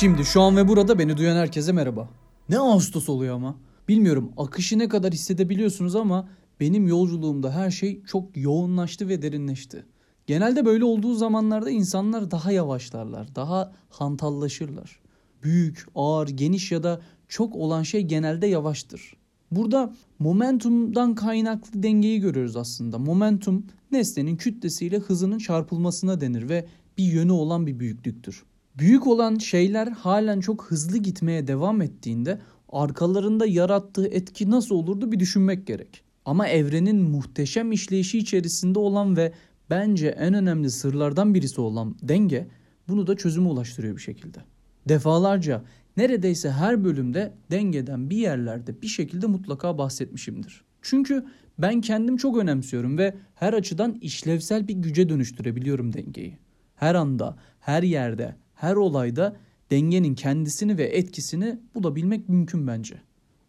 Şimdi şu an ve burada beni duyan herkese merhaba. Ne Ağustos oluyor ama. Bilmiyorum akışı ne kadar hissedebiliyorsunuz ama benim yolculuğumda her şey çok yoğunlaştı ve derinleşti. Genelde böyle olduğu zamanlarda insanlar daha yavaşlarlar, daha hantallaşırlar. Büyük, ağır, geniş ya da çok olan şey genelde yavaştır. Burada momentumdan kaynaklı dengeyi görüyoruz aslında. Momentum nesnenin kütlesiyle hızının çarpılmasına denir ve bir yönü olan bir büyüklüktür. Büyük olan şeyler halen çok hızlı gitmeye devam ettiğinde arkalarında yarattığı etki nasıl olurdu bir düşünmek gerek. Ama evrenin muhteşem işleyişi içerisinde olan ve bence en önemli sırlardan birisi olan denge bunu da çözüme ulaştırıyor bir şekilde. Defalarca neredeyse her bölümde dengeden bir yerlerde bir şekilde mutlaka bahsetmişimdir. Çünkü ben kendim çok önemsiyorum ve her açıdan işlevsel bir güce dönüştürebiliyorum dengeyi. Her anda, her yerde, her olayda dengenin kendisini ve etkisini bulabilmek mümkün bence.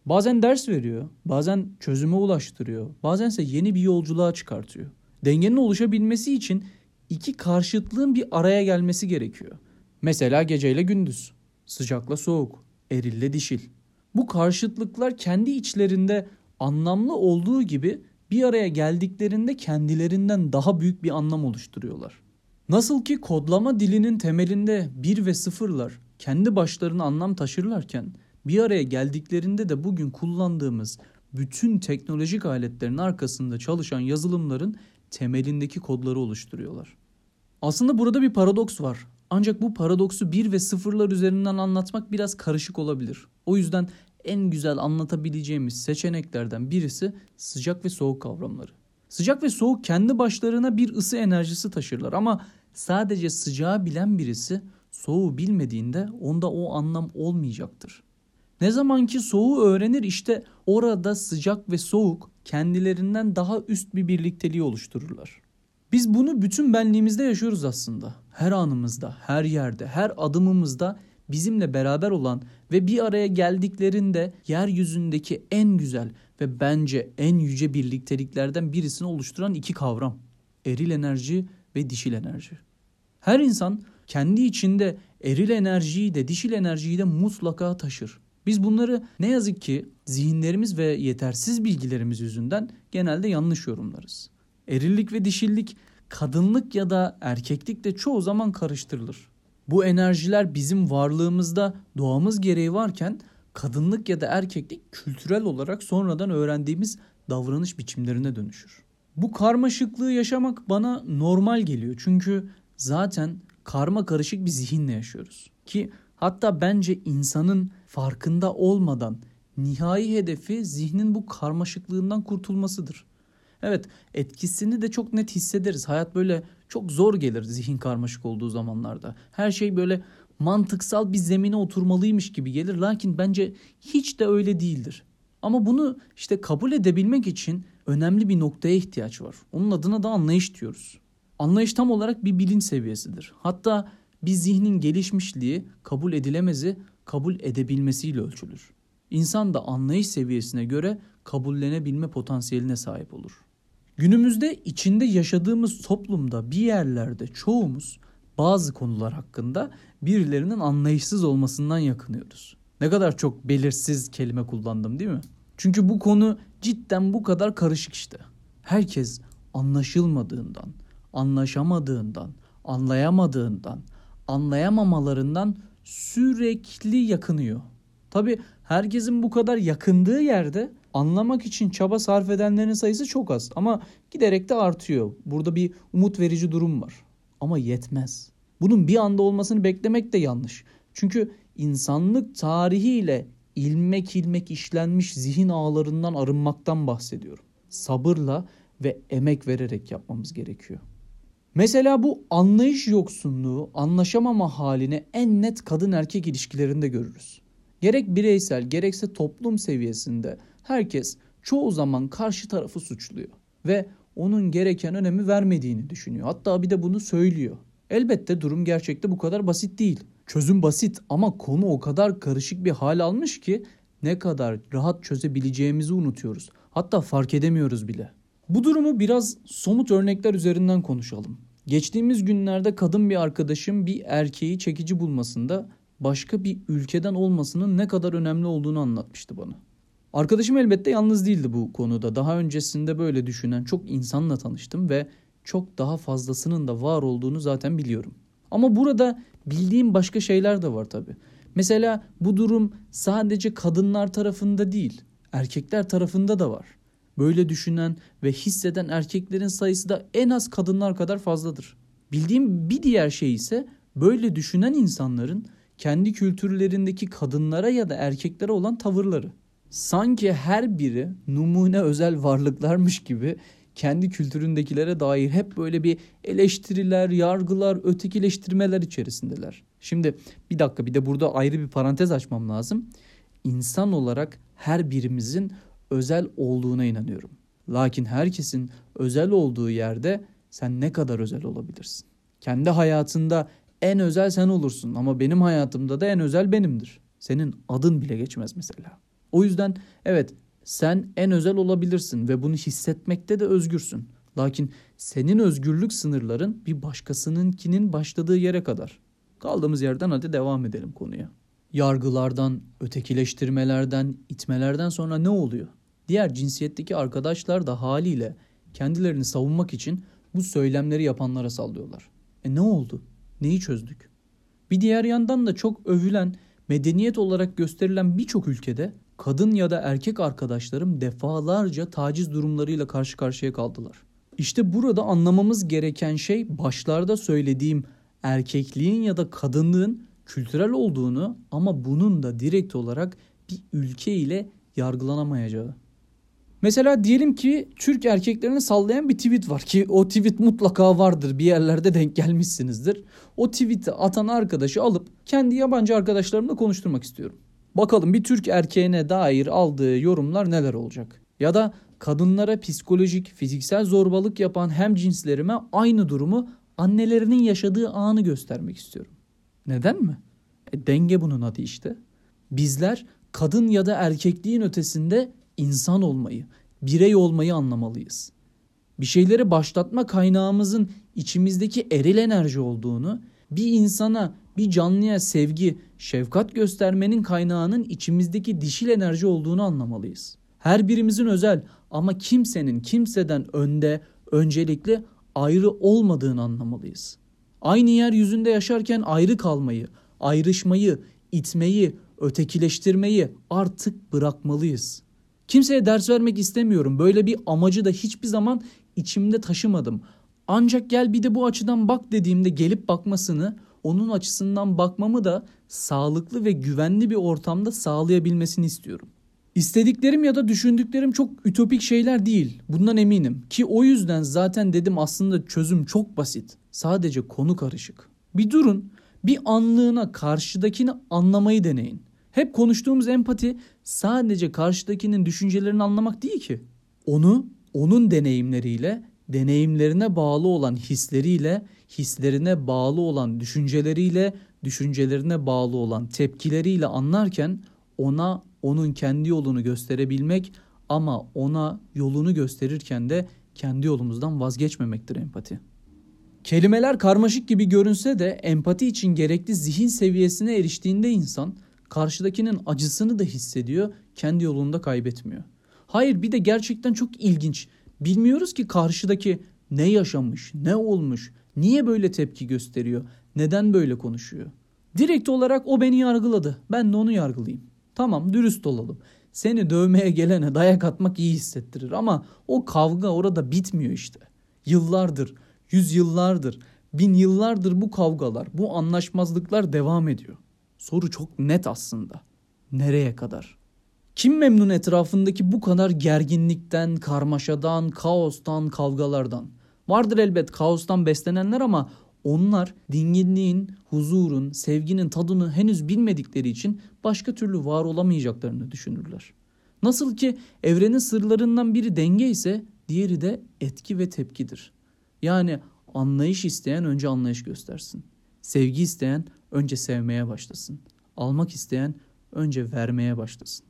Bazen ders veriyor, bazen çözüme ulaştırıyor, bazense yeni bir yolculuğa çıkartıyor. Dengenin oluşabilmesi için iki karşıtlığın bir araya gelmesi gerekiyor. Mesela geceyle gündüz, sıcakla soğuk, erille dişil. Bu karşıtlıklar kendi içlerinde anlamlı olduğu gibi bir araya geldiklerinde kendilerinden daha büyük bir anlam oluşturuyorlar. Nasıl ki kodlama dilinin temelinde bir ve sıfırlar kendi başlarına anlam taşırlarken bir araya geldiklerinde de bugün kullandığımız bütün teknolojik aletlerin arkasında çalışan yazılımların temelindeki kodları oluşturuyorlar. Aslında burada bir paradoks var. Ancak bu paradoksu bir ve sıfırlar üzerinden anlatmak biraz karışık olabilir. O yüzden en güzel anlatabileceğimiz seçeneklerden birisi sıcak ve soğuk kavramları. Sıcak ve soğuk kendi başlarına bir ısı enerjisi taşırlar ama sadece sıcağı bilen birisi soğuğu bilmediğinde onda o anlam olmayacaktır. Ne zaman ki soğuğu öğrenir işte orada sıcak ve soğuk kendilerinden daha üst bir birlikteliği oluştururlar. Biz bunu bütün benliğimizde yaşıyoruz aslında. Her anımızda, her yerde, her adımımızda bizimle beraber olan ve bir araya geldiklerinde yeryüzündeki en güzel ve bence en yüce birlikteliklerden birisini oluşturan iki kavram. Eril enerji ve dişil enerji. Her insan kendi içinde eril enerjiyi de dişil enerjiyi de mutlaka taşır. Biz bunları ne yazık ki zihinlerimiz ve yetersiz bilgilerimiz yüzünden genelde yanlış yorumlarız. Erillik ve dişillik kadınlık ya da erkeklik de çoğu zaman karıştırılır. Bu enerjiler bizim varlığımızda doğamız gereği varken kadınlık ya da erkeklik kültürel olarak sonradan öğrendiğimiz davranış biçimlerine dönüşür. Bu karmaşıklığı yaşamak bana normal geliyor. Çünkü zaten karma karışık bir zihinle yaşıyoruz. Ki hatta bence insanın farkında olmadan nihai hedefi zihnin bu karmaşıklığından kurtulmasıdır. Evet etkisini de çok net hissederiz. Hayat böyle çok zor gelir zihin karmaşık olduğu zamanlarda. Her şey böyle mantıksal bir zemine oturmalıymış gibi gelir. Lakin bence hiç de öyle değildir. Ama bunu işte kabul edebilmek için önemli bir noktaya ihtiyaç var. Onun adına da anlayış diyoruz. Anlayış tam olarak bir bilinç seviyesidir. Hatta bir zihnin gelişmişliği kabul edilemezi kabul edebilmesiyle ölçülür. İnsan da anlayış seviyesine göre kabullenebilme potansiyeline sahip olur. Günümüzde içinde yaşadığımız toplumda bir yerlerde çoğumuz bazı konular hakkında birilerinin anlayışsız olmasından yakınıyoruz. Ne kadar çok belirsiz kelime kullandım değil mi? Çünkü bu konu cidden bu kadar karışık işte. Herkes anlaşılmadığından, anlaşamadığından, anlayamadığından, anlayamamalarından sürekli yakınıyor. Tabi herkesin bu kadar yakındığı yerde anlamak için çaba sarf edenlerin sayısı çok az ama giderek de artıyor. Burada bir umut verici durum var. Ama yetmez. Bunun bir anda olmasını beklemek de yanlış. Çünkü insanlık tarihiyle ilmek ilmek işlenmiş zihin ağlarından arınmaktan bahsediyorum. Sabırla ve emek vererek yapmamız gerekiyor. Mesela bu anlayış yoksunluğu, anlaşamama halini en net kadın erkek ilişkilerinde görürüz. Gerek bireysel gerekse toplum seviyesinde herkes çoğu zaman karşı tarafı suçluyor ve onun gereken önemi vermediğini düşünüyor. Hatta bir de bunu söylüyor. Elbette durum gerçekte bu kadar basit değil. Çözüm basit ama konu o kadar karışık bir hal almış ki ne kadar rahat çözebileceğimizi unutuyoruz. Hatta fark edemiyoruz bile. Bu durumu biraz somut örnekler üzerinden konuşalım. Geçtiğimiz günlerde kadın bir arkadaşım bir erkeği çekici bulmasında başka bir ülkeden olmasının ne kadar önemli olduğunu anlatmıştı bana. Arkadaşım elbette yalnız değildi bu konuda. Daha öncesinde böyle düşünen çok insanla tanıştım ve çok daha fazlasının da var olduğunu zaten biliyorum. Ama burada bildiğim başka şeyler de var tabii. Mesela bu durum sadece kadınlar tarafında değil, erkekler tarafında da var. Böyle düşünen ve hisseden erkeklerin sayısı da en az kadınlar kadar fazladır. Bildiğim bir diğer şey ise böyle düşünen insanların kendi kültürlerindeki kadınlara ya da erkeklere olan tavırları. Sanki her biri numune özel varlıklarmış gibi kendi kültüründekilere dair hep böyle bir eleştiriler, yargılar, ötekileştirmeler içerisindeler. Şimdi bir dakika bir de burada ayrı bir parantez açmam lazım. İnsan olarak her birimizin özel olduğuna inanıyorum. Lakin herkesin özel olduğu yerde sen ne kadar özel olabilirsin? Kendi hayatında en özel sen olursun ama benim hayatımda da en özel benimdir. Senin adın bile geçmez mesela. O yüzden evet sen en özel olabilirsin ve bunu hissetmekte de özgürsün. Lakin senin özgürlük sınırların bir başkasınınkinin başladığı yere kadar. Kaldığımız yerden hadi devam edelim konuya. Yargılardan, ötekileştirmelerden, itmelerden sonra ne oluyor? Diğer cinsiyetteki arkadaşlar da haliyle kendilerini savunmak için bu söylemleri yapanlara sallıyorlar. E ne oldu? Neyi çözdük? Bir diğer yandan da çok övülen, medeniyet olarak gösterilen birçok ülkede kadın ya da erkek arkadaşlarım defalarca taciz durumlarıyla karşı karşıya kaldılar. İşte burada anlamamız gereken şey başlarda söylediğim erkekliğin ya da kadınlığın kültürel olduğunu ama bunun da direkt olarak bir ülke ile yargılanamayacağı. Mesela diyelim ki Türk erkeklerini sallayan bir tweet var ki o tweet mutlaka vardır bir yerlerde denk gelmişsinizdir. O tweet'i atan arkadaşı alıp kendi yabancı arkadaşlarımla konuşturmak istiyorum. Bakalım bir Türk erkeğine dair aldığı yorumlar neler olacak? Ya da kadınlara psikolojik, fiziksel zorbalık yapan hem cinslerime aynı durumu annelerinin yaşadığı anı göstermek istiyorum. Neden mi? E, denge bunun adı işte. Bizler kadın ya da erkekliğin ötesinde insan olmayı, birey olmayı anlamalıyız. Bir şeyleri başlatma kaynağımızın içimizdeki eril enerji olduğunu, bir insana, bir canlıya sevgi, şefkat göstermenin kaynağının içimizdeki dişil enerji olduğunu anlamalıyız. Her birimizin özel ama kimsenin kimseden önde, öncelikli ayrı olmadığını anlamalıyız. Aynı yeryüzünde yaşarken ayrı kalmayı, ayrışmayı, itmeyi, ötekileştirmeyi artık bırakmalıyız. Kimseye ders vermek istemiyorum. Böyle bir amacı da hiçbir zaman içimde taşımadım. Ancak gel bir de bu açıdan bak dediğimde gelip bakmasını, onun açısından bakmamı da sağlıklı ve güvenli bir ortamda sağlayabilmesini istiyorum. İstediklerim ya da düşündüklerim çok ütopik şeyler değil. Bundan eminim. Ki o yüzden zaten dedim aslında çözüm çok basit. Sadece konu karışık. Bir durun, bir anlığına karşıdakini anlamayı deneyin. Hep konuştuğumuz empati sadece karşıdakinin düşüncelerini anlamak değil ki. Onu onun deneyimleriyle, deneyimlerine bağlı olan hisleriyle, hislerine bağlı olan düşünceleriyle, düşüncelerine bağlı olan tepkileriyle anlarken ona onun kendi yolunu gösterebilmek ama ona yolunu gösterirken de kendi yolumuzdan vazgeçmemektir empati. Kelimeler karmaşık gibi görünse de empati için gerekli zihin seviyesine eriştiğinde insan karşıdakinin acısını da hissediyor, kendi yolunda kaybetmiyor. Hayır bir de gerçekten çok ilginç. Bilmiyoruz ki karşıdaki ne yaşamış, ne olmuş, niye böyle tepki gösteriyor, neden böyle konuşuyor. Direkt olarak o beni yargıladı. Ben de onu yargılayayım. Tamam dürüst olalım. Seni dövmeye gelene dayak atmak iyi hissettirir ama o kavga orada bitmiyor işte. Yıllardır, yüzyıllardır, bin yıllardır bu kavgalar, bu anlaşmazlıklar devam ediyor. Soru çok net aslında. Nereye kadar? Kim memnun etrafındaki bu kadar gerginlikten, karmaşadan, kaostan, kavgalardan? Vardır elbet kaostan beslenenler ama onlar dinginliğin, huzurun, sevginin tadını henüz bilmedikleri için başka türlü var olamayacaklarını düşünürler. Nasıl ki evrenin sırlarından biri denge ise diğeri de etki ve tepkidir. Yani anlayış isteyen önce anlayış göstersin. Sevgi isteyen önce sevmeye başlasın. Almak isteyen önce vermeye başlasın.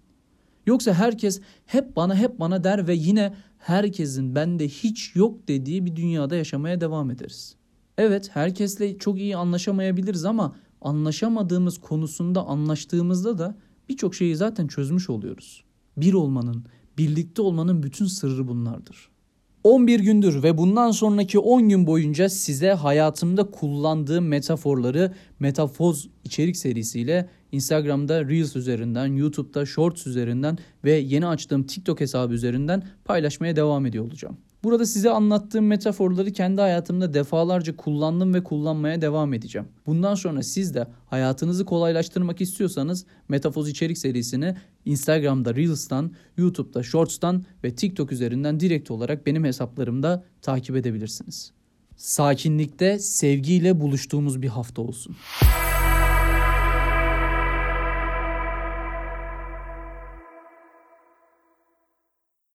Yoksa herkes hep bana hep bana der ve yine herkesin bende hiç yok dediği bir dünyada yaşamaya devam ederiz. Evet herkesle çok iyi anlaşamayabiliriz ama anlaşamadığımız konusunda anlaştığımızda da birçok şeyi zaten çözmüş oluyoruz. Bir olmanın, birlikte olmanın bütün sırrı bunlardır. 11 gündür ve bundan sonraki 10 gün boyunca size hayatımda kullandığım metaforları Metafoz içerik serisiyle Instagram'da Reels üzerinden, YouTube'da Shorts üzerinden ve yeni açtığım TikTok hesabı üzerinden paylaşmaya devam ediyor olacağım. Burada size anlattığım metaforları kendi hayatımda defalarca kullandım ve kullanmaya devam edeceğim. Bundan sonra siz de hayatınızı kolaylaştırmak istiyorsanız Metafoz içerik serisini Instagram'da Reels'tan, YouTube'da Shorts'tan ve TikTok üzerinden direkt olarak benim hesaplarımda takip edebilirsiniz. Sakinlikte sevgiyle buluştuğumuz bir hafta olsun.